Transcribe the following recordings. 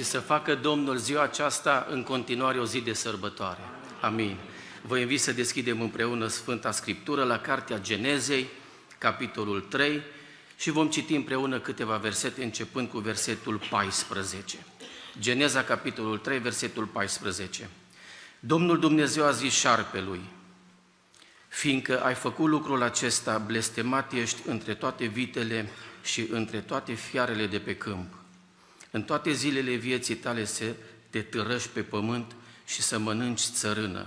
și să facă Domnul ziua aceasta în continuare o zi de sărbătoare. Amin. Vă invit să deschidem împreună Sfânta Scriptură la Cartea Genezei, capitolul 3, și vom citi împreună câteva versete, începând cu versetul 14. Geneza, capitolul 3, versetul 14. Domnul Dumnezeu a zis șarpelui, fiindcă ai făcut lucrul acesta, blestemat ești între toate vitele și între toate fiarele de pe câmp. În toate zilele vieții tale să te târăși pe pământ și să mănânci țărână.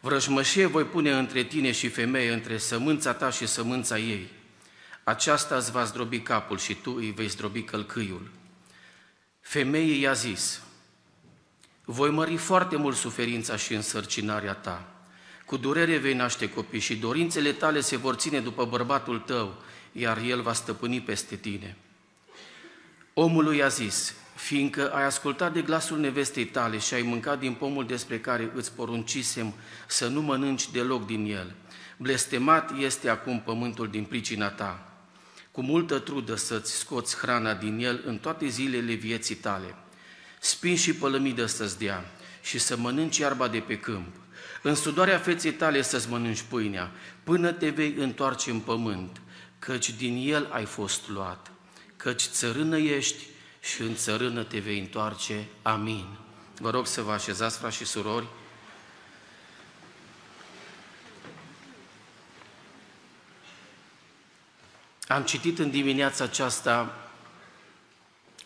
Vrăjmășie voi pune între tine și femeie, între sămânța ta și sămânța ei. Aceasta îți va zdrobi capul și tu îi vei zdrobi călcâiul. Femeie i-a zis, voi mări foarte mult suferința și însărcinarea ta. Cu durere vei naște copii și dorințele tale se vor ține după bărbatul tău, iar el va stăpâni peste tine. Omul i-a zis, fiindcă ai ascultat de glasul nevestei tale și ai mâncat din pomul despre care îți poruncisem să nu mănânci deloc din el, blestemat este acum pământul din pricina ta. Cu multă trudă să-ți scoți hrana din el în toate zilele vieții tale. Spin și pălămidă să-ți dea și să mănânci iarba de pe câmp. În sudoarea feței tale să-ți mănânci pâinea, până te vei întoarce în pământ, căci din el ai fost luat, căci țărână ești și în țărână te vei întoarce. Amin. Vă rog să vă așezați, frați și surori. Am citit în dimineața aceasta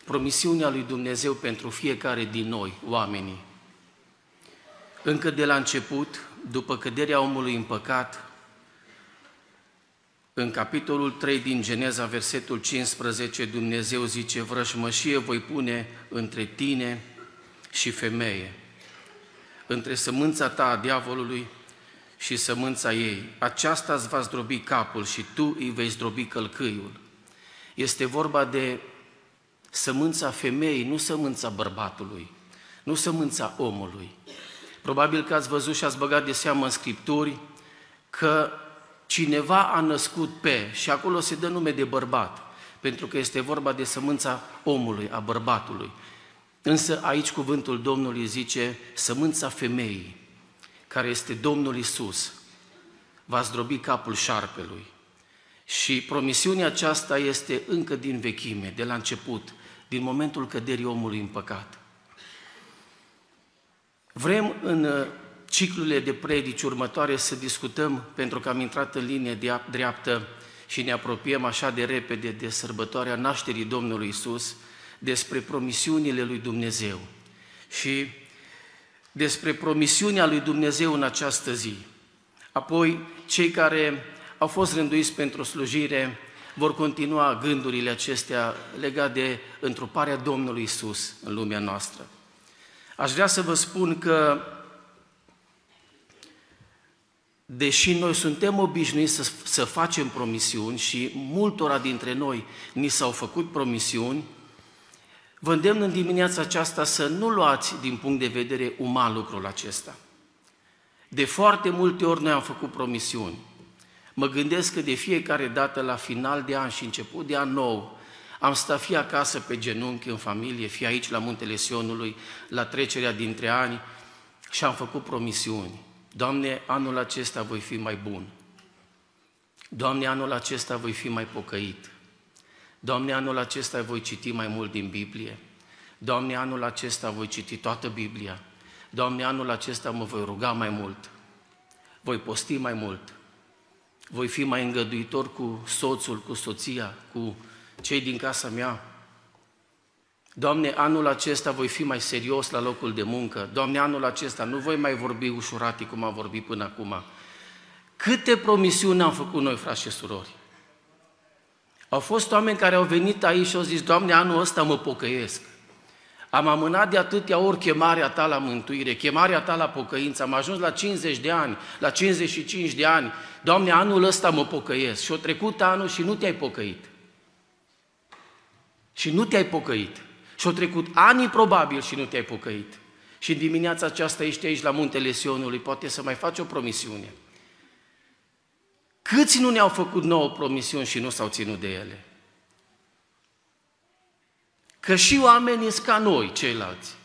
promisiunea lui Dumnezeu pentru fiecare din noi, oamenii. Încă de la început, după căderea omului în păcat, în capitolul 3 din Geneza, versetul 15, Dumnezeu zice, vrășmășie voi pune între tine și femeie, între sămânța ta a diavolului și sămânța ei. Aceasta îți va zdrobi capul și tu îi vei zdrobi călcâiul. Este vorba de sămânța femeii, nu sămânța bărbatului, nu sămânța omului. Probabil că ați văzut și ați băgat de seamă în Scripturi că cineva a născut pe, și acolo se dă nume de bărbat, pentru că este vorba de sămânța omului, a bărbatului. Însă aici cuvântul Domnului zice sămânța femeii, care este Domnul Isus, va zdrobi capul șarpelui. Și promisiunea aceasta este încă din vechime, de la început, din momentul căderii omului în păcat. Vrem în uh, ciclurile de predici următoare să discutăm, pentru că am intrat în linie dreaptă și ne apropiem așa de repede de sărbătoarea nașterii Domnului Isus, despre promisiunile lui Dumnezeu și despre promisiunea lui Dumnezeu în această zi. Apoi, cei care au fost rânduiți pentru slujire vor continua gândurile acestea legate de întruparea Domnului Isus în lumea noastră. Aș vrea să vă spun că deși noi suntem obișnuiți să, să facem promisiuni și multora dintre noi ni s-au făcut promisiuni, vă îndemn în dimineața aceasta să nu luați din punct de vedere uman lucrul acesta. De foarte multe ori noi am făcut promisiuni. Mă gândesc că de fiecare dată la final de an și început de an nou, am stat fie acasă pe genunchi în familie, fie aici la Muntele Sionului, la trecerea dintre ani și am făcut promisiuni. Doamne, anul acesta voi fi mai bun. Doamne, anul acesta voi fi mai pocăit. Doamne, anul acesta voi citi mai mult din Biblie. Doamne, anul acesta voi citi toată Biblia. Doamne, anul acesta mă voi ruga mai mult. Voi posti mai mult. Voi fi mai îngăduitor cu soțul, cu soția, cu cei din casa mea. Doamne, anul acesta voi fi mai serios la locul de muncă. Doamne, anul acesta nu voi mai vorbi ușurati cum am vorbit până acum. Câte promisiuni am făcut noi, frați și surori? Au fost oameni care au venit aici și au zis, Doamne, anul ăsta mă pocăiesc. Am amânat de atâtea ori chemarea ta la mântuire, chemarea ta la pocăință, am ajuns la 50 de ani, la 55 de ani. Doamne, anul ăsta mă pocăiesc. Și-o trecut anul și nu te-ai pocăit. Și nu te-ai pocăit. Și-au trecut ani probabil și nu te-ai pocăit. Și în dimineața aceasta ești aici la muntele Sionului, poate să mai faci o promisiune. Câți nu ne-au făcut nouă promisiuni și nu s-au ținut de ele? Că și oamenii sunt ca noi, ceilalți.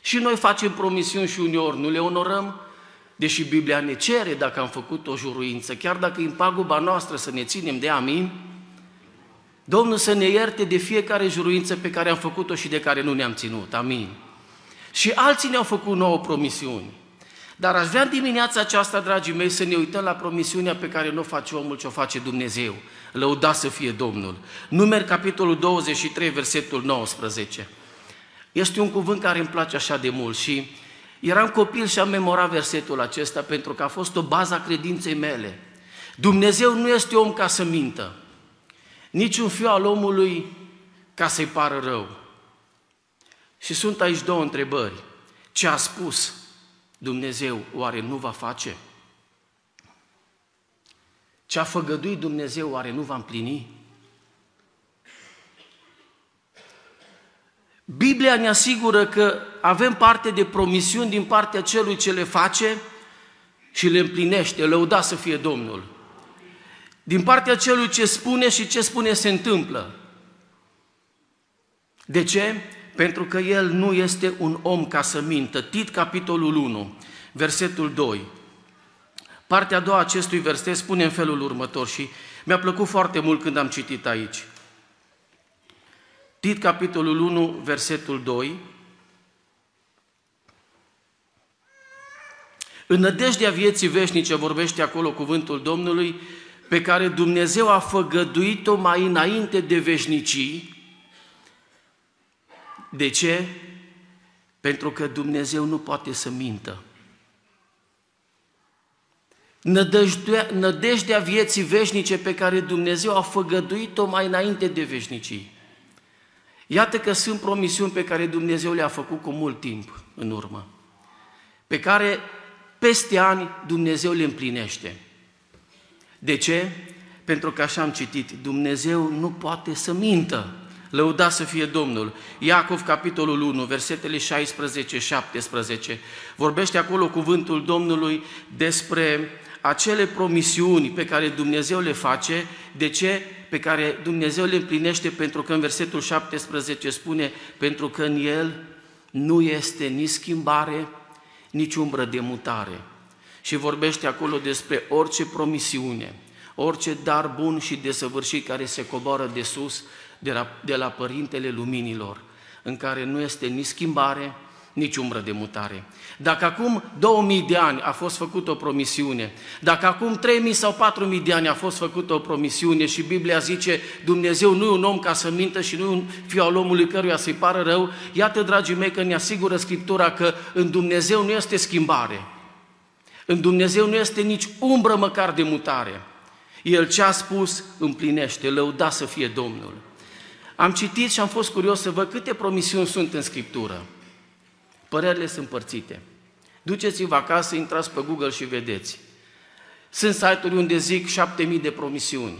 Și noi facem promisiuni și uneori nu le onorăm, deși Biblia ne cere dacă am făcut o juruință, chiar dacă e în paguba noastră să ne ținem de amin, Domnul să ne ierte de fiecare juruință pe care am făcut-o și de care nu ne-am ținut. Amin. Și alții ne-au făcut nouă promisiuni. Dar aș vrea dimineața aceasta, dragii mei, să ne uităm la promisiunea pe care nu o face omul, ce o face Dumnezeu. Lăuda să fie Domnul. Numeri, capitolul 23, versetul 19. Este un cuvânt care îmi place așa de mult și eram copil și am memorat versetul acesta pentru că a fost o bază a credinței mele. Dumnezeu nu este om ca să mintă, nici un fiu al omului ca să-i pară rău. Și sunt aici două întrebări. Ce a spus Dumnezeu, oare nu va face? Ce a făgăduit Dumnezeu, oare nu va împlini? Biblia ne asigură că avem parte de promisiuni din partea celui ce le face și le împlinește, lăuda să fie Domnul. Din partea celui ce spune și ce spune se întâmplă. De ce? Pentru că el nu este un om ca să mintă. Tit, capitolul 1, versetul 2. Partea a doua acestui verset spune în felul următor și mi-a plăcut foarte mult când am citit aici. Tit, capitolul 1, versetul 2. În nădejdea vieții veșnice vorbește acolo cuvântul Domnului, pe care Dumnezeu a făgăduit-o mai înainte de veșnicii. De ce? Pentru că Dumnezeu nu poate să mintă. Nădejdea, nădejdea vieții veșnice pe care Dumnezeu a făgăduit-o mai înainte de veșnicii. Iată că sunt promisiuni pe care Dumnezeu le-a făcut cu mult timp în urmă, pe care peste ani Dumnezeu le împlinește. De ce? Pentru că așa am citit, Dumnezeu nu poate să mintă. Lăuda să fie Domnul. Iacov, capitolul 1, versetele 16-17, vorbește acolo cuvântul Domnului despre acele promisiuni pe care Dumnezeu le face, de ce? Pe care Dumnezeu le împlinește pentru că în versetul 17 spune, pentru că în El nu este nici schimbare, nici umbră de mutare. Și vorbește acolo despre orice promisiune, orice dar bun și desăvârșit care se coboară de sus, de la, de la Părintele Luminilor, în care nu este nici schimbare, nici umbră de mutare. Dacă acum 2000 de ani a fost făcută o promisiune, dacă acum 3000 sau 4000 de ani a fost făcută o promisiune și Biblia zice Dumnezeu nu e un om ca să mintă și nu e un fiu al omului căruia să-i pară rău, iată, dragii mei, că ne asigură Scriptura că în Dumnezeu nu este schimbare. În Dumnezeu nu este nici umbră măcar de mutare. El ce a spus împlinește, lăuda să fie Domnul. Am citit și am fost curios să văd câte promisiuni sunt în Scriptură. Părerile sunt împărțite. Duceți-vă acasă, intrați pe Google și vedeți. Sunt site-uri unde zic 7000 de promisiuni,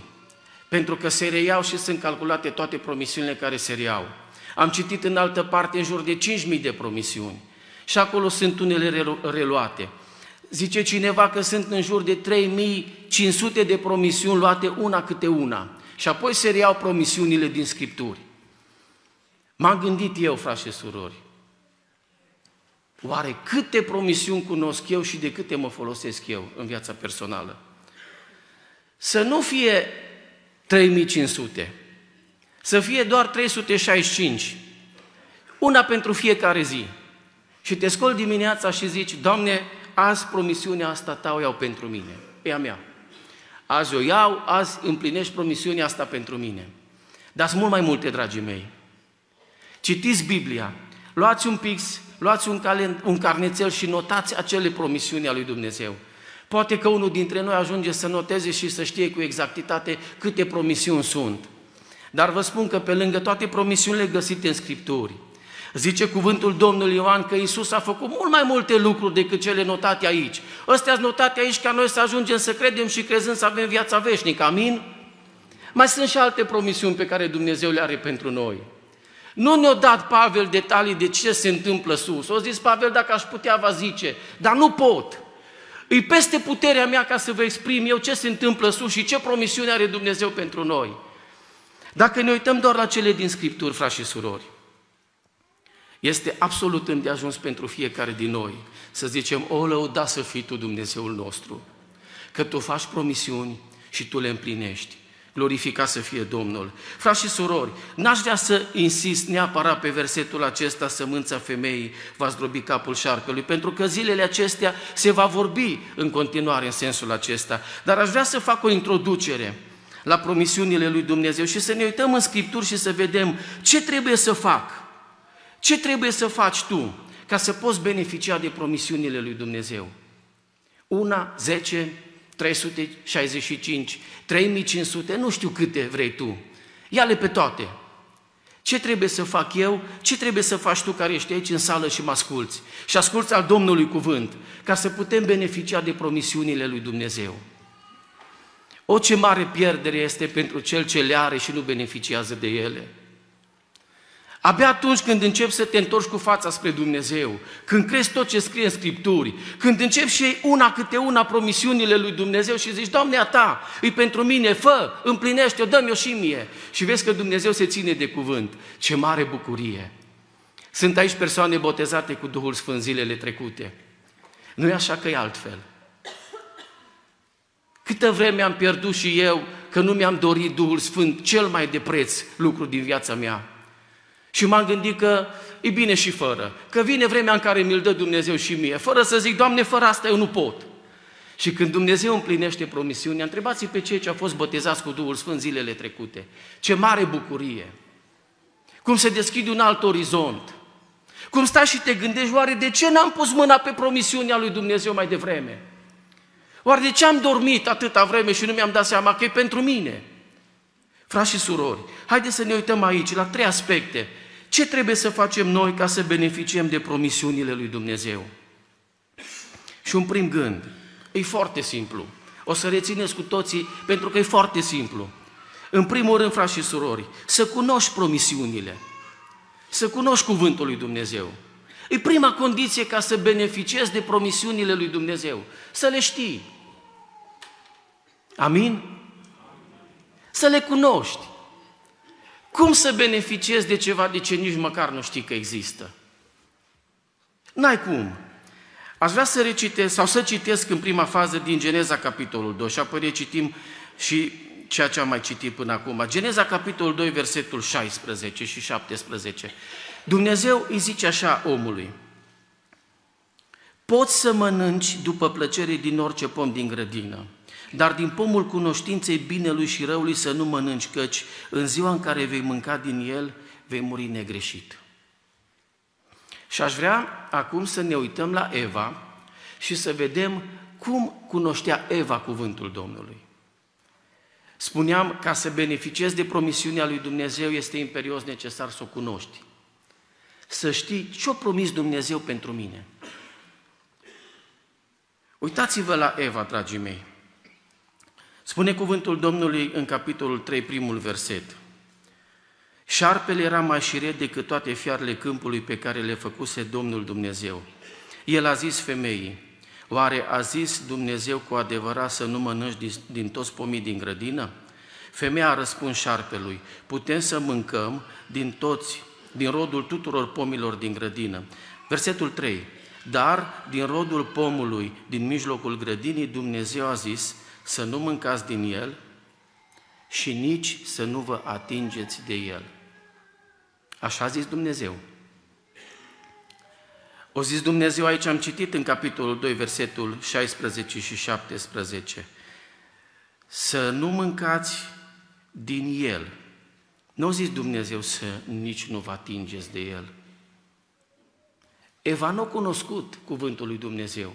pentru că se reiau și sunt calculate toate promisiunile care se reiau. Am citit în altă parte în jur de 5000 de promisiuni și acolo sunt unele reluate. Zice cineva că sunt în jur de 3500 de promisiuni luate una câte una și apoi se reiau promisiunile din Scripturi. M-am gândit eu, frați și surori, Oare câte promisiuni cunosc eu și de câte mă folosesc eu în viața personală? Să nu fie 3500, să fie doar 365, una pentru fiecare zi. Și te scol dimineața și zici, Doamne, azi promisiunea asta ta o iau pentru mine, e a mea. Azi o iau, azi împlinești promisiunea asta pentru mine. Dar sunt mult mai multe, dragii mei. Citiți Biblia, luați un pix, luați un, calend, un carnețel și notați acele promisiuni a lui Dumnezeu. Poate că unul dintre noi ajunge să noteze și să știe cu exactitate câte promisiuni sunt. Dar vă spun că pe lângă toate promisiunile găsite în Scripturi, zice cuvântul Domnului Ioan că Isus a făcut mult mai multe lucruri decât cele notate aici. Ăstea sunt notate aici ca noi să ajungem să credem și crezând să avem viața veșnică. Amin? Mai sunt și alte promisiuni pe care Dumnezeu le are pentru noi. Nu ne-a dat Pavel detalii de ce se întâmplă sus. O zis Pavel, dacă aș putea, va zice, dar nu pot. Îi peste puterea mea ca să vă exprim eu ce se întâmplă sus și ce promisiune are Dumnezeu pentru noi. Dacă ne uităm doar la cele din Scripturi, frați și surori, Este absolut îndeajuns pentru fiecare din noi să zicem, o lăuda să fii Tu Dumnezeul nostru, că Tu faci promisiuni și Tu le împlinești. Glorificat să fie Domnul. Frați și surori, n-aș vrea să insist neapărat pe versetul acesta, sămânța femeii va zdrobi capul șarpelui, pentru că zilele acestea se va vorbi în continuare în sensul acesta. Dar aș vrea să fac o introducere la promisiunile lui Dumnezeu și să ne uităm în Scripturi și să vedem ce trebuie să fac, ce trebuie să faci tu ca să poți beneficia de promisiunile lui Dumnezeu. Una, zece, 365, 3500, nu știu câte vrei tu. Ia-le pe toate. Ce trebuie să fac eu? Ce trebuie să faci tu care ești aici în sală și mă asculți? Și asculți al Domnului cuvânt, ca să putem beneficia de promisiunile lui Dumnezeu. O ce mare pierdere este pentru cel ce le are și nu beneficiază de ele. Abia atunci când începi să te întorci cu fața spre Dumnezeu, când crezi tot ce scrie în Scripturi, când începi și una câte una promisiunile lui Dumnezeu și zici, Doamne, a Ta, e pentru mine, fă, împlinește-o, dă-mi-o și mie. Și vezi că Dumnezeu se ține de cuvânt. Ce mare bucurie! Sunt aici persoane botezate cu Duhul Sfânt zilele trecute. Nu e așa că e altfel. Câtă vreme am pierdut și eu că nu mi-am dorit Duhul Sfânt, cel mai de preț lucru din viața mea. Și m-am gândit că e bine și fără, că vine vremea în care mi-l dă Dumnezeu și mie, fără să zic, Doamne, fără asta eu nu pot. Și când Dumnezeu împlinește promisiunea, întrebați pe cei ce au fost botezați cu Duhul Sfânt zilele trecute. Ce mare bucurie! Cum se deschide un alt orizont. Cum stai și te gândești, oare de ce n-am pus mâna pe promisiunea lui Dumnezeu mai devreme? Oare de ce am dormit atâta vreme și nu mi-am dat seama că e pentru mine? Frați și surori, haideți să ne uităm aici la trei aspecte. Ce trebuie să facem noi ca să beneficiem de promisiunile lui Dumnezeu? Și un prim gând, e foarte simplu. O să rețineți cu toții pentru că e foarte simplu. În primul rând, frați și surori, să cunoști promisiunile. Să cunoști cuvântul lui Dumnezeu. E prima condiție ca să beneficiezi de promisiunile lui Dumnezeu. Să le știi. Amin? Să le cunoști. Cum să beneficiezi de ceva de ce nici măcar nu știi că există? N-ai cum. Aș vrea să recitesc sau să citesc în prima fază din Geneza capitolul 2 și apoi recitim și ceea ce am mai citit până acum. Geneza capitolul 2, versetul 16 și 17. Dumnezeu îi zice așa omului, poți să mănânci după plăcere din orice pom din grădină, dar din pomul cunoștinței binelui și răului să nu mănânci, căci în ziua în care vei mânca din el, vei muri negreșit. Și aș vrea acum să ne uităm la Eva și să vedem cum cunoștea Eva cuvântul Domnului. Spuneam, ca să beneficiezi de promisiunea lui Dumnezeu, este imperios necesar să o cunoști. Să știi ce-a promis Dumnezeu pentru mine. Uitați-vă la Eva, dragii mei. Spune cuvântul Domnului în capitolul 3, primul verset. Șarpele era mai șiret decât toate fiarele câmpului pe care le făcuse Domnul Dumnezeu. El a zis femeii, oare a zis Dumnezeu cu adevărat să nu mănânci din, din toți pomii din grădină? Femeia a răspuns șarpelui, putem să mâncăm din toți, din rodul tuturor pomilor din grădină. Versetul 3, dar din rodul pomului din mijlocul grădinii Dumnezeu a zis, să nu mâncați din el și nici să nu vă atingeți de el. Așa a zis Dumnezeu. O zis Dumnezeu, aici am citit în capitolul 2, versetul 16 și 17, să nu mâncați din el. Nu a zis Dumnezeu să nici nu vă atingeți de el. Eva nu a cunoscut cuvântul lui Dumnezeu.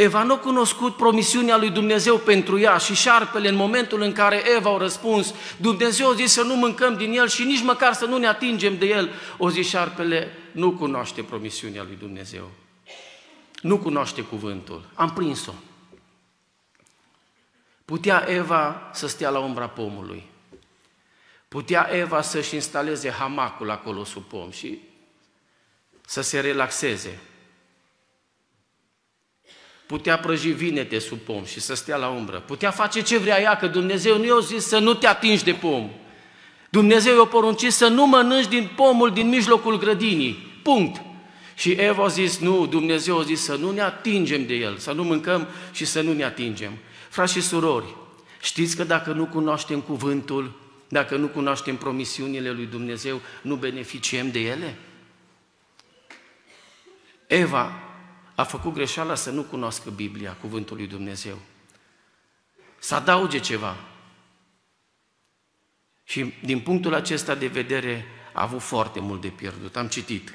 Eva nu a cunoscut promisiunea lui Dumnezeu pentru ea și șarpele în momentul în care Eva a răspuns, Dumnezeu a zis să nu mâncăm din el și nici măcar să nu ne atingem de el, o zis șarpele, nu cunoaște promisiunea lui Dumnezeu. Nu cunoaște cuvântul. Am prins-o. Putea Eva să stea la umbra pomului. Putea Eva să-și instaleze hamacul acolo sub pom și să se relaxeze putea prăji vinete sub pom și să stea la umbră. Putea face ce vrea ea, că Dumnezeu nu i-a zis să nu te atingi de pom. Dumnezeu i-a poruncit să nu mănânci din pomul din mijlocul grădinii. Punct. Și Eva a zis, nu, Dumnezeu a zis să nu ne atingem de el, să nu mâncăm și să nu ne atingem. Frați și surori, știți că dacă nu cunoaștem cuvântul, dacă nu cunoaștem promisiunile lui Dumnezeu, nu beneficiem de ele? Eva a făcut greșeala să nu cunoască Biblia, cuvântul lui Dumnezeu. Să adauge ceva. Și din punctul acesta de vedere a avut foarte mult de pierdut. Am citit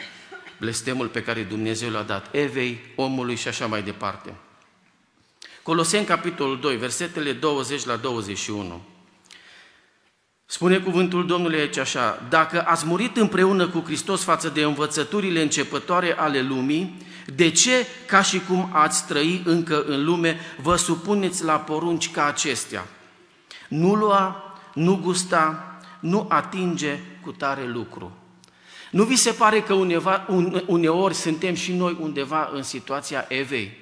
blestemul pe care Dumnezeu l-a dat Evei, omului și așa mai departe. Coloseni, capitolul 2, versetele 20 la 21. Spune cuvântul Domnului aici așa, dacă ați murit împreună cu Hristos față de învățăturile începătoare ale lumii, de ce, ca și cum ați trăi încă în lume, vă supuneți la porunci ca acestea? Nu lua, nu gusta, nu atinge cu tare lucru. Nu vi se pare că uneva, uneori suntem și noi undeva în situația Evei?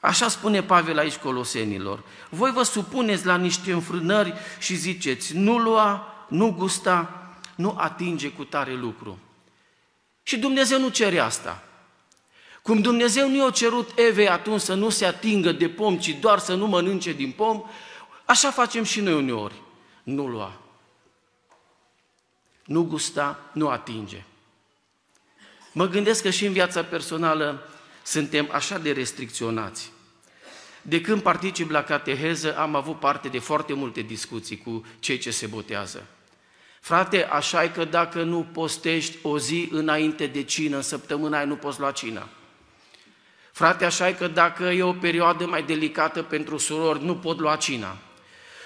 Așa spune Pavel aici colosenilor. Voi vă supuneți la niște înfrânări și ziceți, nu lua, nu gusta, nu atinge cu tare lucru. Și Dumnezeu nu cere asta. Cum Dumnezeu nu i-a cerut Evei atunci să nu se atingă de pom, ci doar să nu mănânce din pom, așa facem și noi uneori. Nu lua. Nu gusta, nu atinge. Mă gândesc că și în viața personală suntem așa de restricționați. De când particip la cateheză, am avut parte de foarte multe discuții cu cei ce se botează. Frate, așa e că dacă nu postești o zi înainte de cină, în săptămâna aia nu poți lua cina. Frate, așa e că dacă e o perioadă mai delicată pentru surori, nu pot lua cina.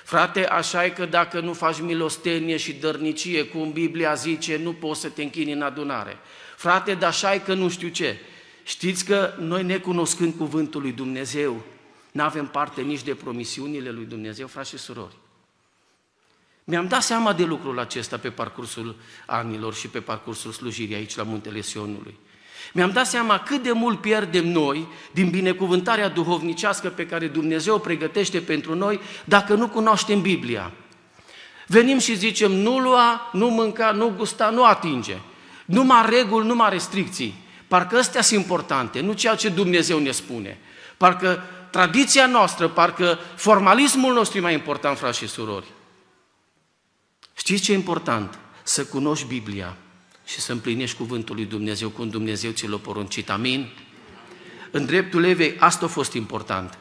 Frate, așa e că dacă nu faci milostenie și dărnicie, cum Biblia zice, nu poți să te închini în adunare. Frate, dar așa e că nu știu ce. Știți că noi, necunoscând cuvântul lui Dumnezeu, nu avem parte nici de promisiunile lui Dumnezeu, frați și surori. Mi-am dat seama de lucrul acesta pe parcursul anilor și pe parcursul slujirii aici la Muntele Sionului. Mi-am dat seama cât de mult pierdem noi din binecuvântarea duhovnicească pe care Dumnezeu o pregătește pentru noi dacă nu cunoaștem Biblia. Venim și zicem nu lua, nu mânca, nu gusta, nu atinge. Numai reguli, numai restricții. Parcă astea sunt importante, nu ceea ce Dumnezeu ne spune. Parcă tradiția noastră, parcă formalismul nostru e mai important, frați și surori. Știți ce e important? Să cunoști Biblia și să împlinești cuvântul lui Dumnezeu cum Dumnezeu ți l-a poruncit. Amin? În dreptul Evei, asta a fost important.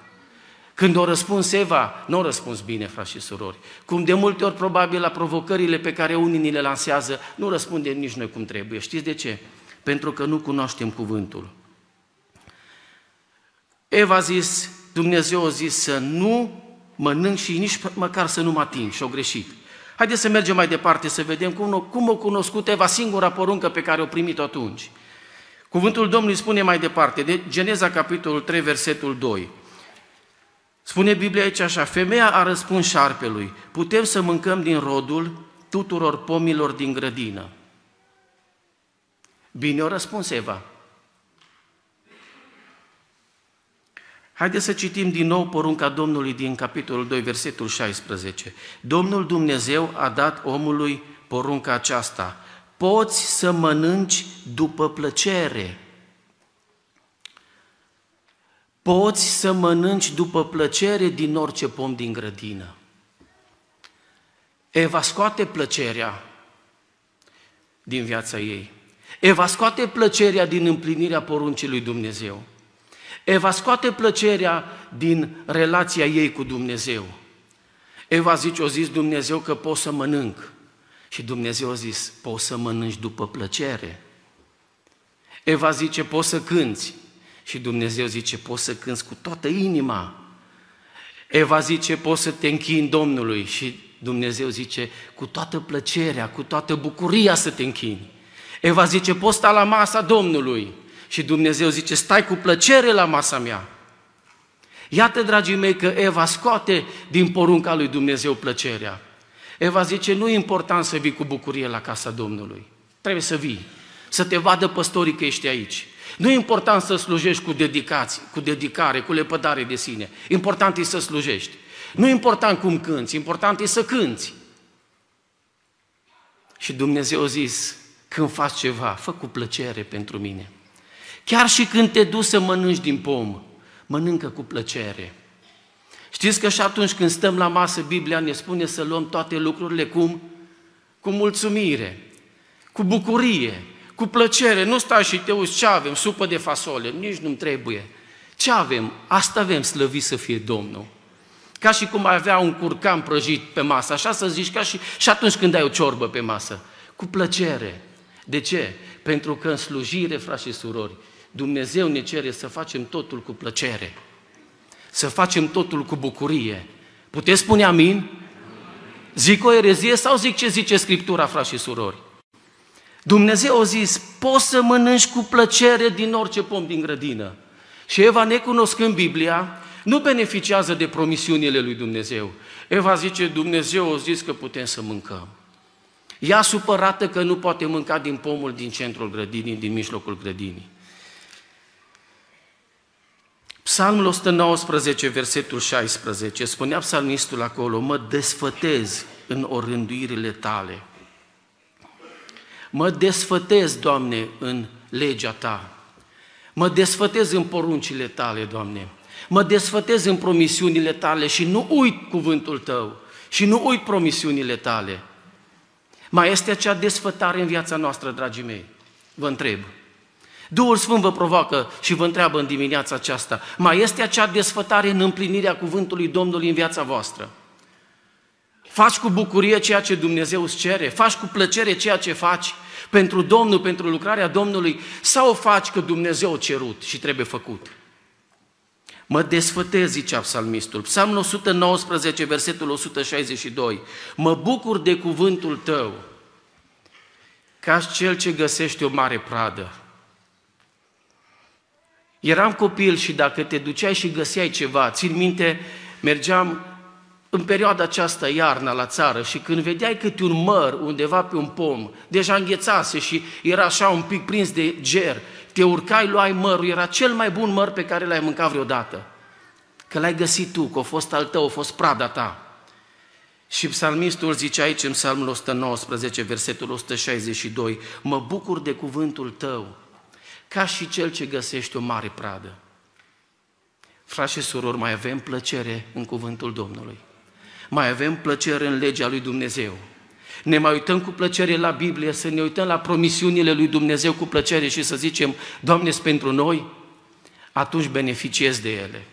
Când o răspuns Eva, nu a răspuns bine, frați și surori. Cum de multe ori, probabil, la provocările pe care unii ni le lansează, nu răspundem nici noi cum trebuie. Știți de ce? Pentru că nu cunoaștem cuvântul. Eva a zis, Dumnezeu a zis să nu mănânc și nici măcar să nu mă ating și-o greșit. Haideți să mergem mai departe, să vedem cum, cum a cunoscut Eva singura poruncă pe care o primit atunci. Cuvântul Domnului spune mai departe, de Geneza capitolul 3, versetul 2. Spune Biblia aici așa, femeia a răspuns șarpelui, putem să mâncăm din rodul tuturor pomilor din grădină. Bine o răspuns Eva. Haideți să citim din nou porunca Domnului din capitolul 2, versetul 16. Domnul Dumnezeu a dat omului porunca aceasta. Poți să mănânci după plăcere. Poți să mănânci după plăcere din orice pom din grădină. Eva scoate plăcerea din viața ei. Eva scoate plăcerea din împlinirea poruncii lui Dumnezeu. Eva scoate plăcerea din relația ei cu Dumnezeu. Eva zice, o zis Dumnezeu că pot să mănânc. Și Dumnezeu a zis, poți să mănânci după plăcere. Eva zice, poți să cânți. Și Dumnezeu zice, poți să cânți cu toată inima. Eva zice, poți să te închini Domnului. Și Dumnezeu zice, cu toată plăcerea, cu toată bucuria să te închini. Eva zice, poți sta la masa Domnului. Și Dumnezeu zice, stai cu plăcere la masa mea. Iată, dragii mei, că Eva scoate din porunca lui Dumnezeu plăcerea. Eva zice, nu e important să vii cu bucurie la casa Domnului. Trebuie să vii, să te vadă păstorii că ești aici. Nu e important să slujești cu dedicație, cu dedicare, cu lepădare de sine. Important e să slujești. Nu e important cum cânți, important e să cânți. Și Dumnezeu a zis, când faci ceva, fă cu plăcere pentru mine. Chiar și când te duci să mănânci din pom, mănâncă cu plăcere. Știți că și atunci când stăm la masă, Biblia ne spune să luăm toate lucrurile cum? Cu mulțumire, cu bucurie, cu plăcere. Nu stai și te uiți ce avem, supă de fasole, nici nu-mi trebuie. Ce avem? Asta avem, slăvit să fie Domnul. Ca și cum ai avea un curcan prăjit pe masă, așa să zici, ca și, și atunci când ai o ciorbă pe masă. Cu plăcere. De ce? Pentru că în slujire, frați și surori, Dumnezeu ne cere să facem totul cu plăcere. Să facem totul cu bucurie. Puteți spune amin? Zic o erezie sau zic ce zice Scriptura, frați și surori? Dumnezeu a zis, poți să mănânci cu plăcere din orice pom din grădină. Și Eva, necunoscând Biblia, nu beneficiază de promisiunile lui Dumnezeu. Eva zice, Dumnezeu a zis că putem să mâncăm. Ea supărată că nu poate mânca din pomul din centrul grădinii, din mijlocul grădinii. Psalmul 119, versetul 16, spunea psalmistul acolo, mă desfătez în orânduirile tale. Mă desfătez, Doamne, în legea Ta. Mă desfătez în poruncile Tale, Doamne. Mă desfătez în promisiunile Tale și nu uit cuvântul Tău și nu uit promisiunile Tale. Mai este acea desfătare în viața noastră, dragii mei? Vă întreb. Duhul Sfânt vă provoacă și vă întreabă în dimineața aceasta, mai este acea desfătare în împlinirea cuvântului Domnului în viața voastră? Faci cu bucurie ceea ce Dumnezeu îți cere? Faci cu plăcere ceea ce faci pentru Domnul, pentru lucrarea Domnului? Sau o faci că Dumnezeu a cerut și trebuie făcut? Mă desfătez, zicea psalmistul. Psalmul 119, versetul 162. Mă bucur de cuvântul tău, ca cel ce găsește o mare pradă. Eram copil și dacă te duceai și găseai ceva, țin minte, mergeam în perioada aceasta, iarna, la țară și când vedeai câte un măr undeva pe un pom, deja înghețase și era așa un pic prins de ger, te urcai, luai mărul, era cel mai bun măr pe care l-ai mâncat vreodată. Că l-ai găsit tu, că a fost al tău, a fost prada ta. Și psalmistul zice aici în psalmul 119, versetul 162, mă bucur de cuvântul tău, ca și cel ce găsește o mare pradă. Frați și surori, mai avem plăcere în cuvântul Domnului. Mai avem plăcere în legea lui Dumnezeu. Ne mai uităm cu plăcere la Biblie, să ne uităm la promisiunile lui Dumnezeu cu plăcere și să zicem, Doamne, pentru noi, atunci beneficiezi de ele.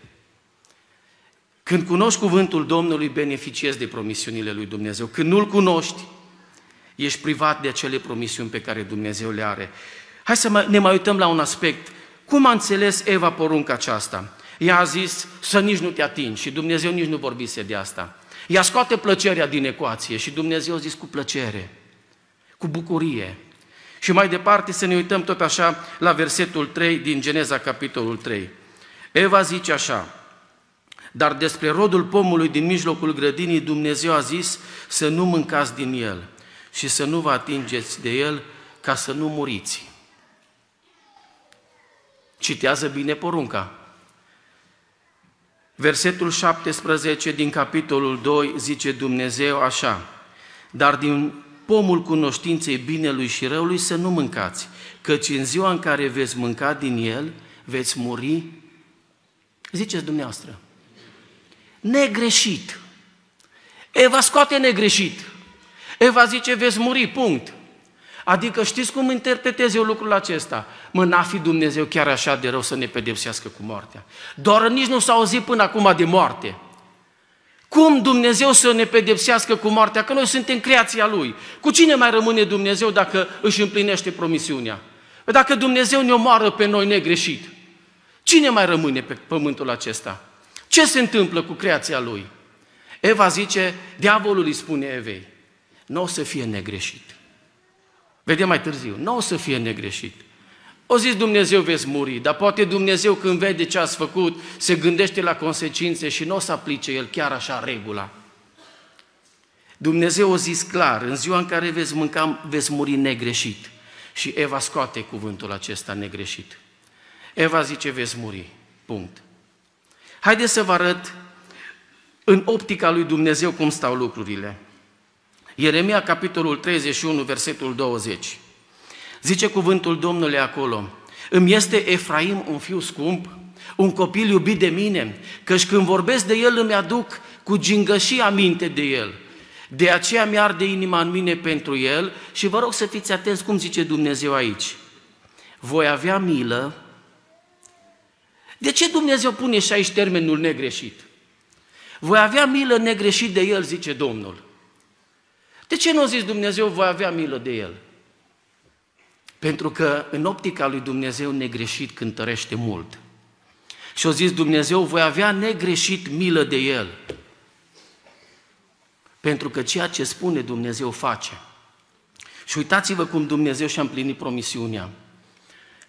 Când cunoști cuvântul Domnului, beneficiezi de promisiunile lui Dumnezeu. Când nu-L cunoști, ești privat de acele promisiuni pe care Dumnezeu le are. Hai să ne mai uităm la un aspect. Cum a înțeles Eva porunca aceasta? Ea a zis să nici nu te atingi și Dumnezeu nici nu vorbise de asta. Ea scoate plăcerea din ecuație și Dumnezeu a zis cu plăcere, cu bucurie. Și mai departe să ne uităm tot așa la versetul 3 din Geneza, capitolul 3. Eva zice așa, dar despre rodul pomului din mijlocul grădinii Dumnezeu a zis să nu mâncați din el și să nu vă atingeți de el ca să nu muriți. Citează bine porunca. Versetul 17 din capitolul 2 zice Dumnezeu așa, dar din pomul cunoștinței binelui și răului să nu mâncați, căci în ziua în care veți mânca din el, veți muri, ziceți dumneavoastră, negreșit. Eva scoate negreșit. Eva zice, veți muri, punct. Adică știți cum interpretez eu lucrul acesta? Mă, n-a fi Dumnezeu chiar așa de rău să ne pedepsească cu moartea. Doar nici nu s-a auzit până acum de moarte. Cum Dumnezeu să ne pedepsească cu moartea? Că noi suntem creația Lui. Cu cine mai rămâne Dumnezeu dacă își împlinește promisiunea? Dacă Dumnezeu ne omoară pe noi negreșit, cine mai rămâne pe pământul acesta? Ce se întâmplă cu creația Lui? Eva zice, diavolul îi spune Evei, nu o să fie negreșit. Vedem mai târziu, nu o să fie negreșit. O zis Dumnezeu veți muri, dar poate Dumnezeu când vede ce ați făcut, se gândește la consecințe și nu o să aplice El chiar așa regula. Dumnezeu a zis clar, în ziua în care veți mânca, veți muri negreșit. Și Eva scoate cuvântul acesta negreșit. Eva zice, veți muri. Punct. Haideți să vă arăt în optica lui Dumnezeu cum stau lucrurile. Ieremia, capitolul 31, versetul 20. Zice cuvântul Domnului acolo, îmi este Efraim un fiu scump, un copil iubit de mine, căci când vorbesc de el îmi aduc cu gingășii aminte de el. De aceea mi-arde inima în mine pentru el și vă rog să fiți atenți cum zice Dumnezeu aici. Voi avea milă. De ce Dumnezeu pune și aici termenul negreșit? Voi avea milă negreșit de el, zice Domnul. De ce nu a zis Dumnezeu, voi avea milă de el? Pentru că în optica lui Dumnezeu negreșit cântărește mult. Și a zis Dumnezeu, voi avea negreșit milă de el. Pentru că ceea ce spune Dumnezeu face. Și uitați-vă cum Dumnezeu și-a împlinit promisiunea.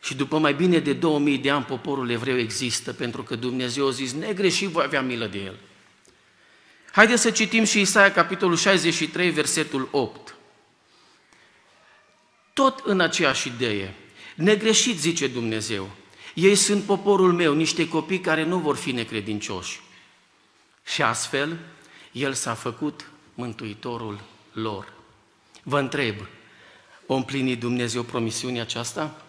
Și după mai bine de 2000 de ani poporul evreu există, pentru că Dumnezeu a zis, negreșit voi avea milă de el. Haideți să citim și Isaia, capitolul 63, versetul 8. Tot în aceeași idee. Negreșit, zice Dumnezeu. Ei sunt poporul meu, niște copii care nu vor fi necredincioși. Și astfel, El s-a făcut Mântuitorul lor. Vă întreb, o împlini Dumnezeu promisiunea aceasta?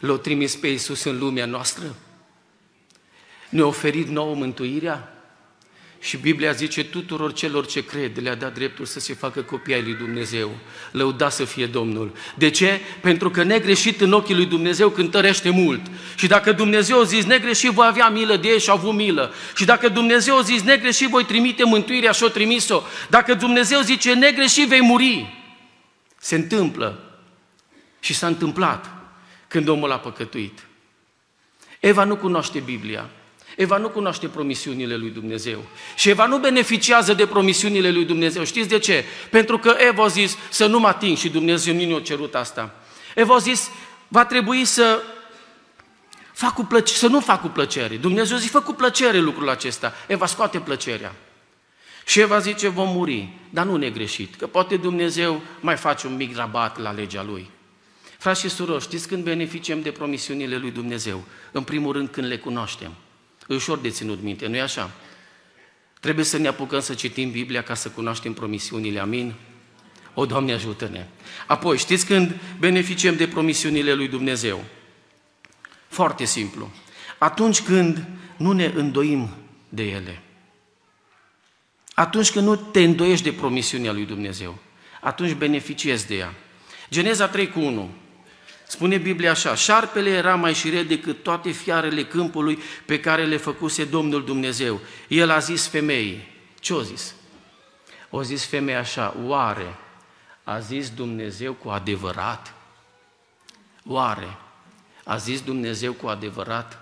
L-a trimis pe Iisus în lumea noastră? Ne-a oferit nouă mântuirea? Și Biblia zice tuturor celor ce cred, le-a dat dreptul să se facă copii ai lui Dumnezeu. Lăuda să fie Domnul. De ce? Pentru că negreșit în ochii lui Dumnezeu cântărește mult. Și dacă Dumnezeu a zis negreșit, voi avea milă de ei și au avut milă. Și dacă Dumnezeu a zis negreșit, voi trimite mântuirea și o trimis-o. Dacă Dumnezeu zice negreșit, vei muri. Se întâmplă. Și s-a întâmplat când omul a păcătuit. Eva nu cunoaște Biblia. Eva nu cunoaște promisiunile lui Dumnezeu. Și Eva nu beneficiază de promisiunile lui Dumnezeu. Știți de ce? Pentru că Eva a zis să nu mă ating și Dumnezeu nu ne-a cerut asta. Eva a zis, va trebui să fac cu plăcere, să nu fac cu plăcere. Dumnezeu zice, fă cu plăcere lucrul acesta. Eva scoate plăcerea. Și Eva zice, vom muri, dar nu ne greșit, că poate Dumnezeu mai face un mic rabat la legea Lui. Frați și surori, știți când beneficiem de promisiunile lui Dumnezeu? În primul rând când le cunoaștem. E ușor de ținut minte, nu-i așa? Trebuie să ne apucăm să citim Biblia ca să cunoaștem promisiunile, amin? O, Doamne, ajută-ne! Apoi, știți când beneficiem de promisiunile lui Dumnezeu? Foarte simplu. Atunci când nu ne îndoim de ele. Atunci când nu te îndoiești de promisiunea lui Dumnezeu. Atunci beneficiezi de ea. Geneza 3 cu 1. Spune Biblia așa, șarpele era mai șiret decât toate fiarele câmpului pe care le făcuse Domnul Dumnezeu. El a zis femeii, ce a zis? O zis femeia așa, oare a zis Dumnezeu cu adevărat? Oare a zis Dumnezeu cu adevărat?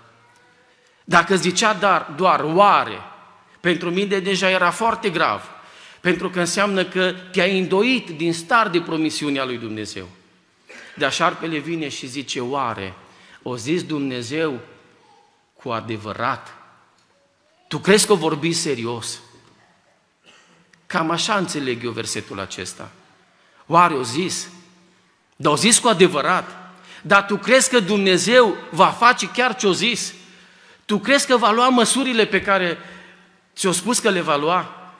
Dacă zicea dar, doar oare, pentru mine deja era foarte grav, pentru că înseamnă că te-ai îndoit din start de promisiunea lui Dumnezeu. Dar șarpele vine și zice, oare, o zis Dumnezeu cu adevărat? Tu crezi că o vorbi serios? Cam așa înțeleg eu versetul acesta. Oare o zis? Dar o zis cu adevărat? Dar tu crezi că Dumnezeu va face chiar ce o zis? Tu crezi că va lua măsurile pe care ți-o spus că le va lua?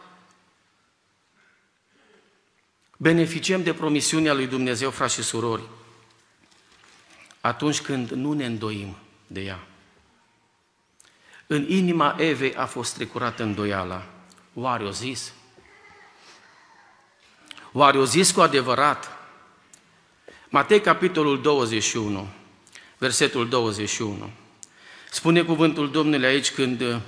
Beneficiem de promisiunea lui Dumnezeu, frați și surori atunci când nu ne îndoim de ea. În inima Evei a fost trecurată îndoiala. Oare o zis? Oare o zis cu adevărat? Matei, capitolul 21, versetul 21. Spune cuvântul Domnului aici când uh,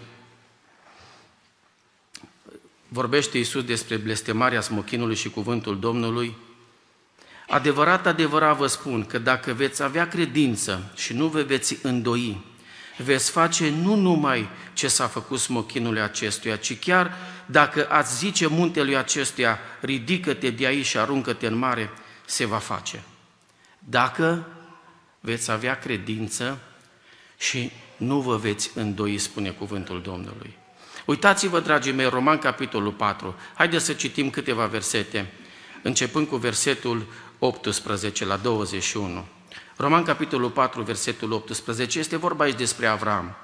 vorbește Iisus despre blestemarea smochinului și cuvântul Domnului, Adevărat, adevărat vă spun că dacă veți avea credință și nu vă veți îndoi, veți face nu numai ce s-a făcut smochinului acestuia, ci chiar dacă ați zice muntelui acestuia, ridică-te de aici și aruncă-te în mare, se va face. Dacă veți avea credință și nu vă veți îndoi, spune cuvântul Domnului. Uitați-vă, dragii mei, Roman, capitolul 4. Haideți să citim câteva versete, începând cu versetul 18 la 21. Roman, capitolul 4, versetul 18, este vorba aici despre Avram.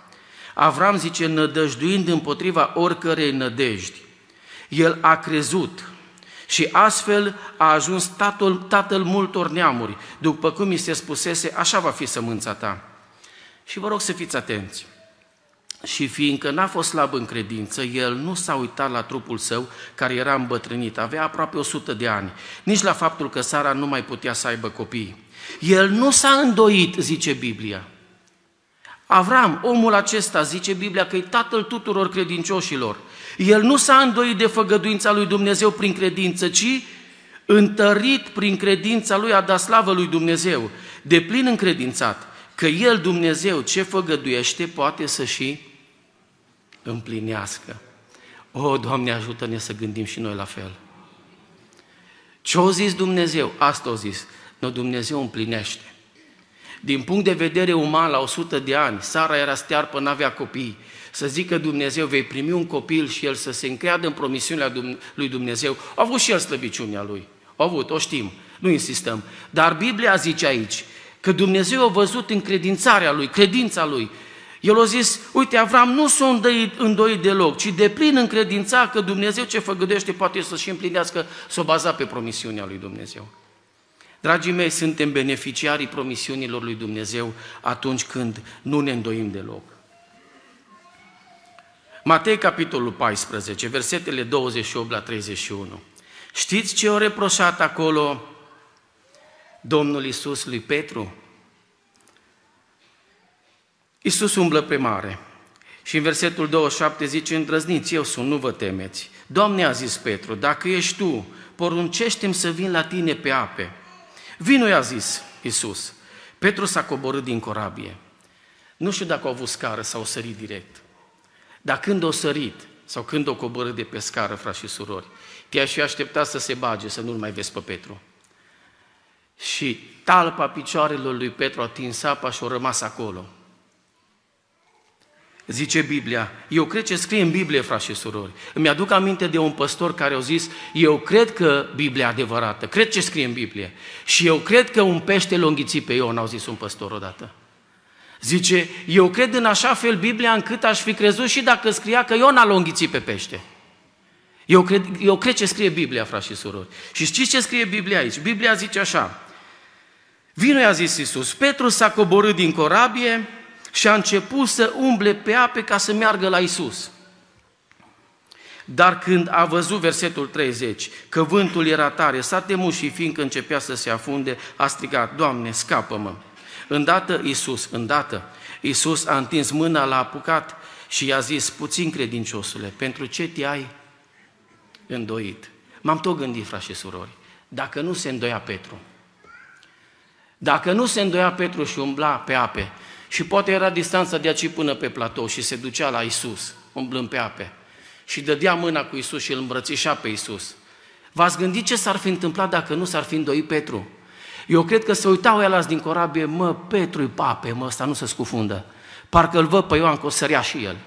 Avram zice, nădăjduind împotriva oricărei nădejdi, el a crezut Și astfel a ajuns tatăl, tatăl multor neamuri. După cum mi se spusese, așa va fi sămânța ta. Și vă rog să fiți atenți. Și fiindcă n-a fost slab în credință, el nu s-a uitat la trupul său, care era îmbătrânit, avea aproape 100 de ani, nici la faptul că Sara nu mai putea să aibă copii. El nu s-a îndoit, zice Biblia. Avram, omul acesta, zice Biblia, că e tatăl tuturor credincioșilor. El nu s-a îndoit de făgăduința lui Dumnezeu prin credință, ci întărit prin credința lui a dat slavă lui Dumnezeu, de plin încredințat, că El, Dumnezeu, ce făgăduiește, poate să și împlinească. O, Doamne, ajută-ne să gândim și noi la fel. Ce-o zis Dumnezeu? Asta o zis. Nu, Dumnezeu împlinește. Din punct de vedere uman, la 100 de ani, Sara era stearpă, n-avea copii. Să zică Dumnezeu, vei primi un copil și el să se încreadă în promisiunea lui Dumnezeu. A avut și el slăbiciunea lui. A avut, o știm, nu insistăm. Dar Biblia zice aici că Dumnezeu a văzut în credințarea lui, credința lui. El a zis, uite, Avram nu s-a îndoit, îndoit deloc, ci de plin încredința că Dumnezeu ce făgădește poate să și împlinească, să o baza pe promisiunea lui Dumnezeu. Dragii mei, suntem beneficiarii promisiunilor lui Dumnezeu atunci când nu ne îndoim deloc. Matei, capitolul 14, versetele 28 la 31. Știți ce o reproșat acolo Domnul Isus lui Petru? Isus umblă pe mare și în versetul 27 zice, îndrăzniți, eu sunt, nu vă temeți. Doamne, a zis Petru, dacă ești tu, poruncește-mi să vin la tine pe ape. Vino, i-a zis Isus. Petru s-a coborât din corabie. Nu știu dacă au avut scară sau sărit direct. Dar când o sărit sau când o coborât de pe scară, frați și surori, te-aș fi așteptat să se bage, să nu-l mai vezi pe Petru. Și talpa picioarelor lui Petru a atins apa și a rămas acolo. Zice Biblia, eu cred ce scrie în Biblie, frați și surori. Îmi aduc aminte de un păstor care a zis, eu cred că Biblia e adevărată, cred ce scrie în Biblie. Și eu cred că un pește l-a pe Ion, au zis un păstor odată. Zice, eu cred în așa fel Biblia încât aș fi crezut și dacă scria că Iona l-a pe pește. Eu cred, eu cred ce scrie Biblia, frați și surori. Și știți ce scrie Biblia aici? Biblia zice așa, Vino, i-a zis Iisus, Petru s-a coborât din corabie, și a început să umble pe ape ca să meargă la Isus. Dar când a văzut versetul 30, că vântul era tare, s-a temut și fiindcă începea să se afunde, a strigat, Doamne, scapă-mă! Îndată Isus, îndată, Isus a întins mâna, l-a apucat și i-a zis, puțin credinciosule, pentru ce te-ai îndoit? M-am tot gândit, frați și surori, dacă nu se îndoia Petru, dacă nu se îndoia Petru și umbla pe ape, și poate era distanța de aici până pe platou și se ducea la Isus, umblând pe ape. Și dădea mâna cu Isus și îl îmbrățișa pe Isus. V-ați gândit ce s-ar fi întâmplat dacă nu s-ar fi îndoit Petru? Eu cred că se uitau el din corabie, mă, Petru i pape, mă, ăsta nu se scufundă. Parcă îl văd pe Ioan că o sărea și el.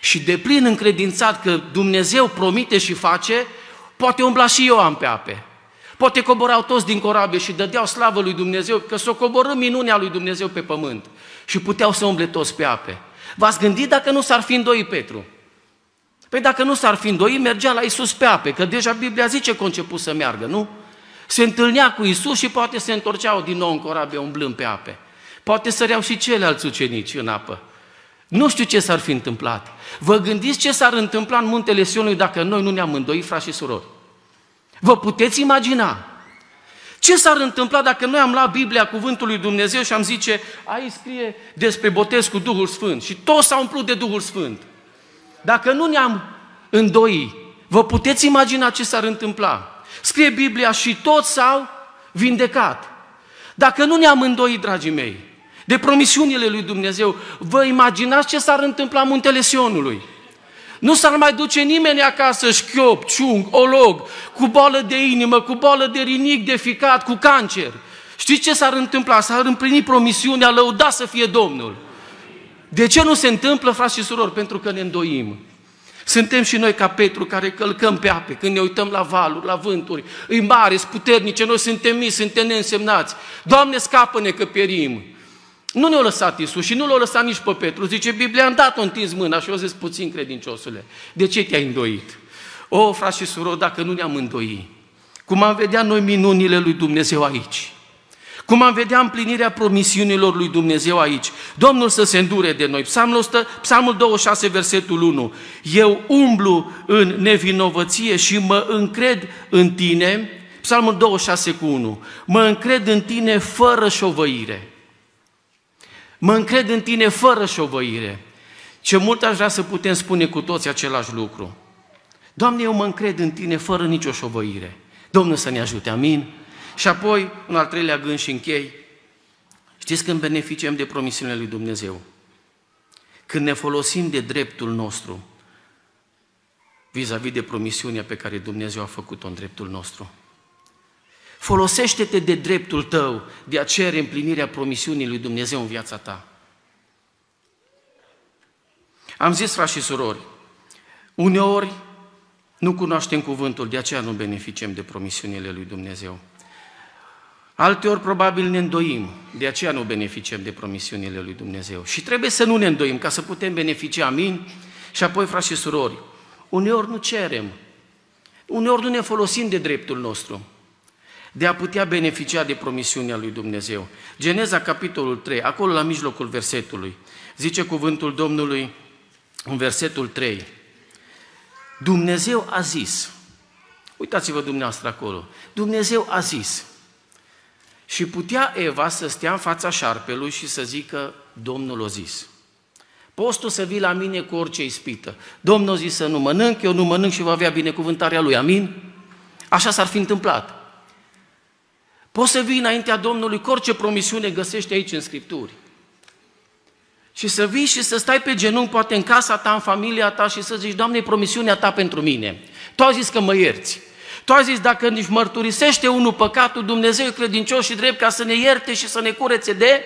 Și de plin încredințat că Dumnezeu promite și face, poate umbla și Ioan pe ape. Poate coborau toți din corabie și dădeau slavă lui Dumnezeu, că s-o coborâ minunea lui Dumnezeu pe pământ și puteau să umble toți pe ape. V-ați gândit dacă nu s-ar fi îndoit Petru? Păi dacă nu s-ar fi îndoit, mergea la Isus pe ape, că deja Biblia zice că a început să meargă, nu? Se întâlnea cu Isus și poate se întorceau din nou în corabie umblând pe ape. Poate săreau și ceilalți ucenici în apă. Nu știu ce s-ar fi întâmplat. Vă gândiți ce s-ar întâmpla în muntele Sionului dacă noi nu ne-am îndoit, frați și surori? Vă puteți imagina? Ce s-ar întâmpla dacă noi am luat Biblia, Cuvântul lui Dumnezeu și am zice, aici scrie despre botez cu Duhul Sfânt și toți s-au umplut de Duhul Sfânt. Dacă nu ne-am îndoi, vă puteți imagina ce s-ar întâmpla? Scrie Biblia și toți s-au vindecat. Dacă nu ne-am îndoit, dragii mei, de promisiunile lui Dumnezeu, vă imaginați ce s-ar întâmpla în muntele Sionului? Nu s-ar mai duce nimeni acasă șchiop, ciung, olog, cu boală de inimă, cu boală de rinic, de ficat, cu cancer. Știți ce s-ar întâmpla? S-ar împlini promisiunea, lăuda să fie Domnul. De ce nu se întâmplă, frați și surori? Pentru că ne îndoim. Suntem și noi ca Petru care călcăm pe ape, când ne uităm la valuri, la vânturi, îi mari, sunt puternice, noi suntem mici, suntem neînsemnați. Doamne, scapă-ne că perim. Nu ne-a lăsat Isus și nu l-a lăsat nici pe Petru. Zice Biblia, am dat-o întins mâna și eu zis puțin credinciosule. De ce te-ai îndoit? O, frați și surori, dacă nu ne-am îndoi, cum am vedea noi minunile lui Dumnezeu aici, cum am vedea împlinirea promisiunilor lui Dumnezeu aici. Domnul să se îndure de noi. Psalmul, 100, Psalmul 26, versetul 1. Eu umblu în nevinovăție și mă încred în tine. Psalmul 26 cu 1. Mă încred în tine fără șovăire. Mă încred în tine fără șovăire. Ce mult aș vrea să putem spune cu toți același lucru. Doamne, eu mă încred în tine fără nicio șovăire. Domnul să ne ajute, amin? Și apoi, un al treilea gând și închei. Știți când beneficiem de promisiunile lui Dumnezeu? Când ne folosim de dreptul nostru vis-a-vis de promisiunea pe care Dumnezeu a făcut-o în dreptul nostru. Folosește-te de dreptul tău de a cere împlinirea promisiunii lui Dumnezeu în viața ta. Am zis, frați și surori, uneori nu cunoaștem cuvântul, de aceea nu beneficiem de promisiunile lui Dumnezeu. Alteori probabil ne îndoim, de aceea nu beneficiem de promisiunile lui Dumnezeu. Și trebuie să nu ne îndoim ca să putem beneficia, amin? Și apoi, frați și surori, uneori nu cerem, uneori nu ne folosim de dreptul nostru de a putea beneficia de promisiunea lui Dumnezeu. Geneza, capitolul 3, acolo la mijlocul versetului, zice cuvântul Domnului în versetul 3. Dumnezeu a zis, uitați-vă dumneavoastră acolo, Dumnezeu a zis, și putea Eva să stea în fața șarpelui și să zică, Domnul a zis. Poți tu să vii la mine cu orice ispită. Domnul a zis să nu mănânc, eu nu mănânc și va avea binecuvântarea lui. Amin? Așa s-ar fi întâmplat. Poți să vii înaintea Domnului cu orice promisiune găsești aici în Scripturi. Și să vii și să stai pe genunchi, poate în casa ta, în familia ta și să zici, Doamne, promisiunea ta pentru mine. Tu ai zis că mă ierți. Tu ai zis, dacă nici mărturisește unul păcatul, Dumnezeu e credincios și drept ca să ne ierte și să ne curețe de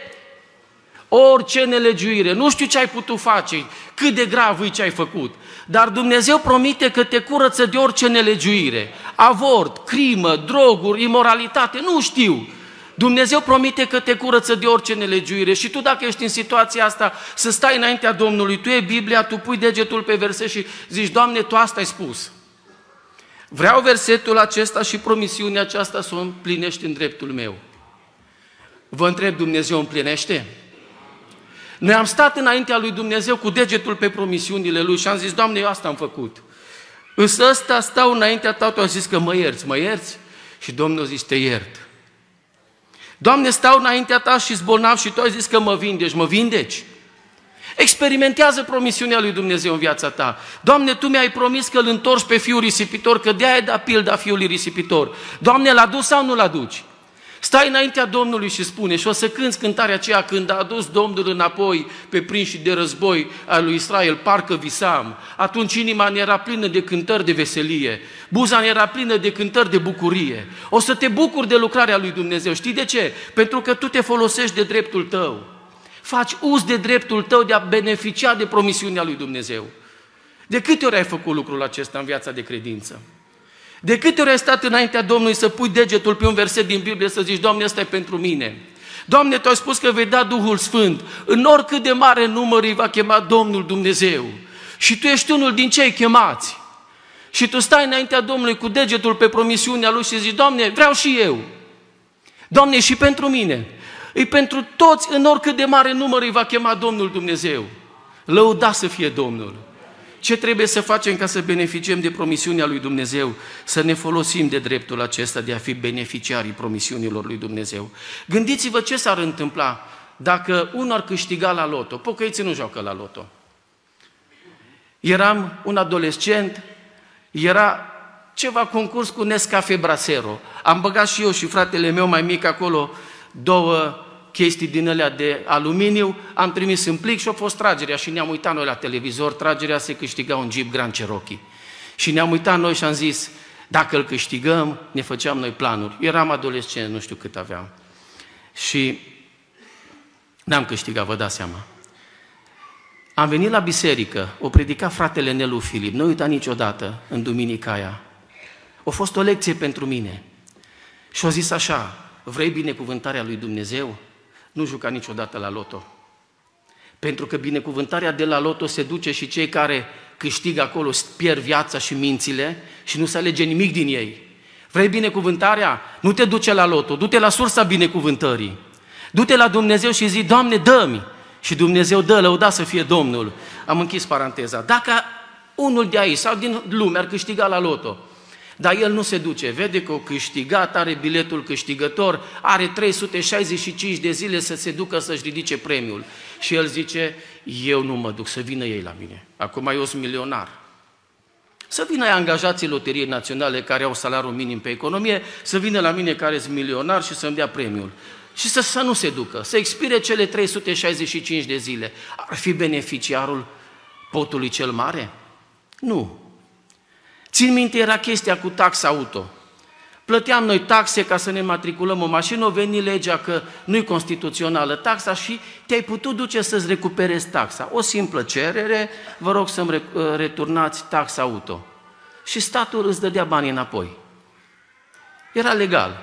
orice nelegiuire. Nu știu ce ai putut face, cât de grav e ce ai făcut, dar Dumnezeu promite că te curăță de orice nelegiuire. Avort, crimă, droguri, imoralitate, nu știu. Dumnezeu promite că te curăță de orice nelegiuire și tu dacă ești în situația asta să stai înaintea Domnului, tu e Biblia, tu pui degetul pe verset și zici, Doamne, Tu asta ai spus. Vreau versetul acesta și promisiunea aceasta să o împlinești în dreptul meu. Vă întreb, Dumnezeu împlinește? Noi am stat înaintea lui Dumnezeu cu degetul pe promisiunile lui și am zis, Doamne, eu asta am făcut. Însă ăsta stau înaintea ta, tu am zis că mă ierți, mă ierți? Și Domnul a zis, te iert. Doamne, stau înaintea ta și zbolnav și tu ai zis că mă vindeci, mă vindeci? Experimentează promisiunea lui Dumnezeu în viața ta. Doamne, Tu mi-ai promis că îl întorci pe fiul risipitor, că de-aia da pilda fiului risipitor. Doamne, l aduci sau nu-l aduci? Stai înaintea Domnului și spune, și o să cânți cântarea aceea când a adus Domnul înapoi pe prinși de război al lui Israel, parcă visam. Atunci inima ne era plină de cântări de veselie, buza ne era plină de cântări de bucurie. O să te bucuri de lucrarea lui Dumnezeu. Știi de ce? Pentru că tu te folosești de dreptul tău. Faci uz de dreptul tău de a beneficia de promisiunea lui Dumnezeu. De câte ori ai făcut lucrul acesta în viața de credință? De câte ori ai stat înaintea Domnului să pui degetul pe un verset din Biblie să zici, Doamne, ăsta e pentru mine. Doamne, Tu ai spus că vei da Duhul Sfânt. În oricât de mare număr îi va chema Domnul Dumnezeu. Și Tu ești unul din cei chemați. Și Tu stai înaintea Domnului cu degetul pe promisiunea Lui și zici, Doamne, vreau și eu. Doamne, și pentru mine. E pentru toți, în oricât de mare număr îi va chema Domnul Dumnezeu. Lăuda să fie Domnul. Ce trebuie să facem ca să beneficiem de promisiunea lui Dumnezeu? Să ne folosim de dreptul acesta de a fi beneficiarii promisiunilor lui Dumnezeu. Gândiți-vă ce s-ar întâmpla dacă unul ar câștiga la loto. Pocăiții nu joacă la loto. Eram un adolescent, era ceva concurs cu Nescafe Brasero. Am băgat și eu și fratele meu mai mic acolo două chestii din alea de aluminiu, am trimis în plic și a fost tragerea și ne-am uitat noi la televizor, tragerea se câștiga un Jeep Grand Cherokee. Și ne-am uitat noi și am zis, dacă îl câștigăm, ne făceam noi planuri. Eram adolescent, nu știu cât aveam. Și n-am câștigat, vă dați seama. Am venit la biserică, o predica fratele Nelu Filip, nu uita niciodată în duminica aia. A fost o lecție pentru mine. Și a zis așa, vrei binecuvântarea lui Dumnezeu? Nu juca niciodată la loto. Pentru că binecuvântarea de la loto se duce și cei care câștigă acolo, pierd viața și mințile și nu se alege nimic din ei. Vrei binecuvântarea? Nu te duce la loto, du-te la sursa binecuvântării. Du-te la Dumnezeu și zi, Doamne, dă-mi! Și Dumnezeu dă, lăuda să fie Domnul. Am închis paranteza. Dacă unul de aici sau din lume ar câștiga la loto, dar el nu se duce, vede că o câștigat, are biletul câștigător, are 365 de zile să se ducă să-și ridice premiul. Și el zice, eu nu mă duc, să vină ei la mine. Acum eu sunt milionar. Să vină ai angajații Loteriei Naționale care au salariul minim pe economie, să vină la mine care sunt milionar și să-mi dea premiul. Și să, să nu se ducă, să expire cele 365 de zile. Ar fi beneficiarul potului cel mare? Nu. Țin minte, era chestia cu taxa auto. Plăteam noi taxe ca să ne matriculăm o mașină, o veni legea că nu-i constituțională taxa și te-ai putut duce să-ți recuperezi taxa. O simplă cerere, vă rog să-mi returnați taxa auto. Și statul îți dădea banii înapoi. Era legal.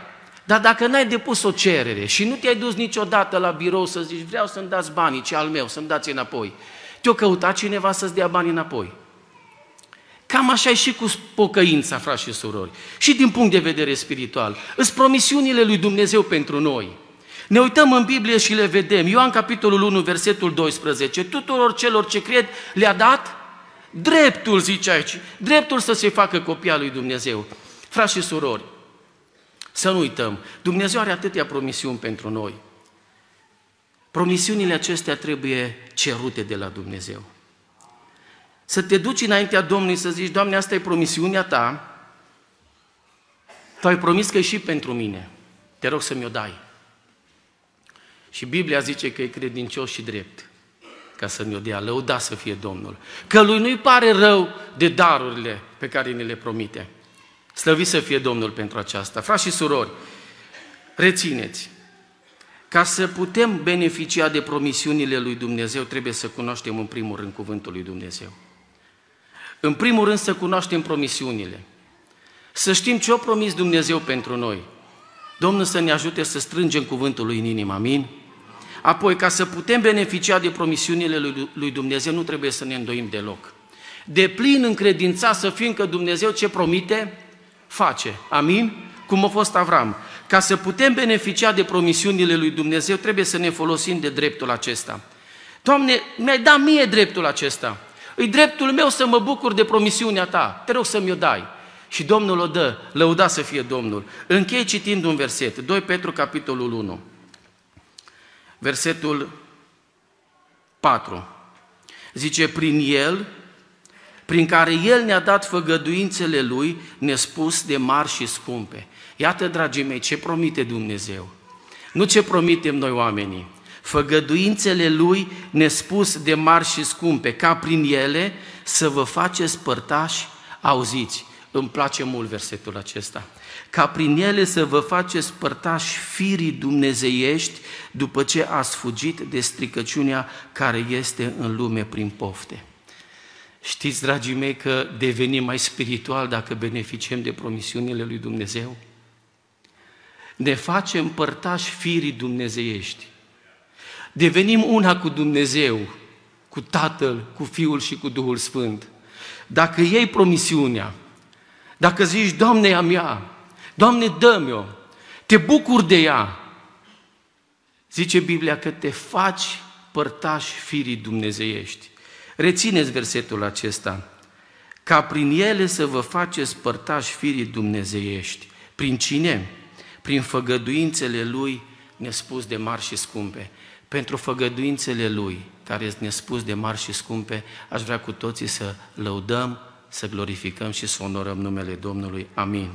Dar dacă n-ai depus o cerere și nu te-ai dus niciodată la birou să zici vreau să-mi dați banii, ce al meu, să-mi dați înapoi, te-o căutat cineva să-ți dea banii înapoi. Cam așa e și cu pocăința, frați și surori. Și din punct de vedere spiritual. Îs promisiunile lui Dumnezeu pentru noi. Ne uităm în Biblie și le vedem. Ioan capitolul 1, versetul 12. Tuturor celor ce cred le-a dat dreptul, zice aici, dreptul să se facă copia lui Dumnezeu. Frați și surori, să nu uităm, Dumnezeu are atâtea promisiuni pentru noi. Promisiunile acestea trebuie cerute de la Dumnezeu. Să te duci înaintea Domnului să zici, Doamne, asta e promisiunea Ta, Tu ai promis că e și pentru mine, te rog să mi-o dai. Și Biblia zice că e credincios și drept ca să mi-o dea, lăuda să fie Domnul. Că lui nu-i pare rău de darurile pe care ne le promite. Slăvit să fie Domnul pentru aceasta. Frați și surori, rețineți, ca să putem beneficia de promisiunile lui Dumnezeu, trebuie să cunoaștem în primul rând cuvântul lui Dumnezeu. În primul rând să cunoaștem promisiunile. Să știm ce a promis Dumnezeu pentru noi. Domnul să ne ajute să strângem cuvântul lui în inimă, amin? Apoi, ca să putem beneficia de promisiunile lui Dumnezeu, nu trebuie să ne îndoim deloc. De plin încredința să fim că Dumnezeu ce promite, face. Amin? Cum a fost Avram. Ca să putem beneficia de promisiunile lui Dumnezeu, trebuie să ne folosim de dreptul acesta. Doamne, mi-ai dat mie dreptul acesta. Îi dreptul meu să mă bucur de promisiunea ta. Te rog să mi-o dai. Și Domnul o dă, lăuda să fie Domnul. Închei citind un verset, 2 Petru, capitolul 1, versetul 4. Zice, prin El, prin care El ne-a dat făgăduințele Lui nespus de mari și scumpe. Iată, dragii mei, ce promite Dumnezeu. Nu ce promitem noi oamenii făgăduințele Lui nespus de mari și scumpe, ca prin ele să vă faceți părtași, auziți, îmi place mult versetul acesta, ca prin ele să vă faceți părtași firii dumnezeiești după ce ați fugit de stricăciunea care este în lume prin pofte. Știți, dragii mei, că devenim mai spiritual dacă beneficiem de promisiunile lui Dumnezeu? Ne facem părtași firii dumnezeiești devenim una cu Dumnezeu, cu Tatăl, cu Fiul și cu Duhul Sfânt. Dacă iei promisiunea, dacă zici, Doamne, a mea, Doamne, dă-mi-o, te bucur de ea, zice Biblia că te faci părtași firii dumnezeiești. Rețineți versetul acesta. Ca prin ele să vă faceți părtași firii dumnezeiești. Prin cine? Prin făgăduințele Lui nespus de mari și scumpe pentru făgăduințele Lui, care ne spus de mari și scumpe, aș vrea cu toții să lăudăm, să glorificăm și să onorăm numele Domnului. Amin.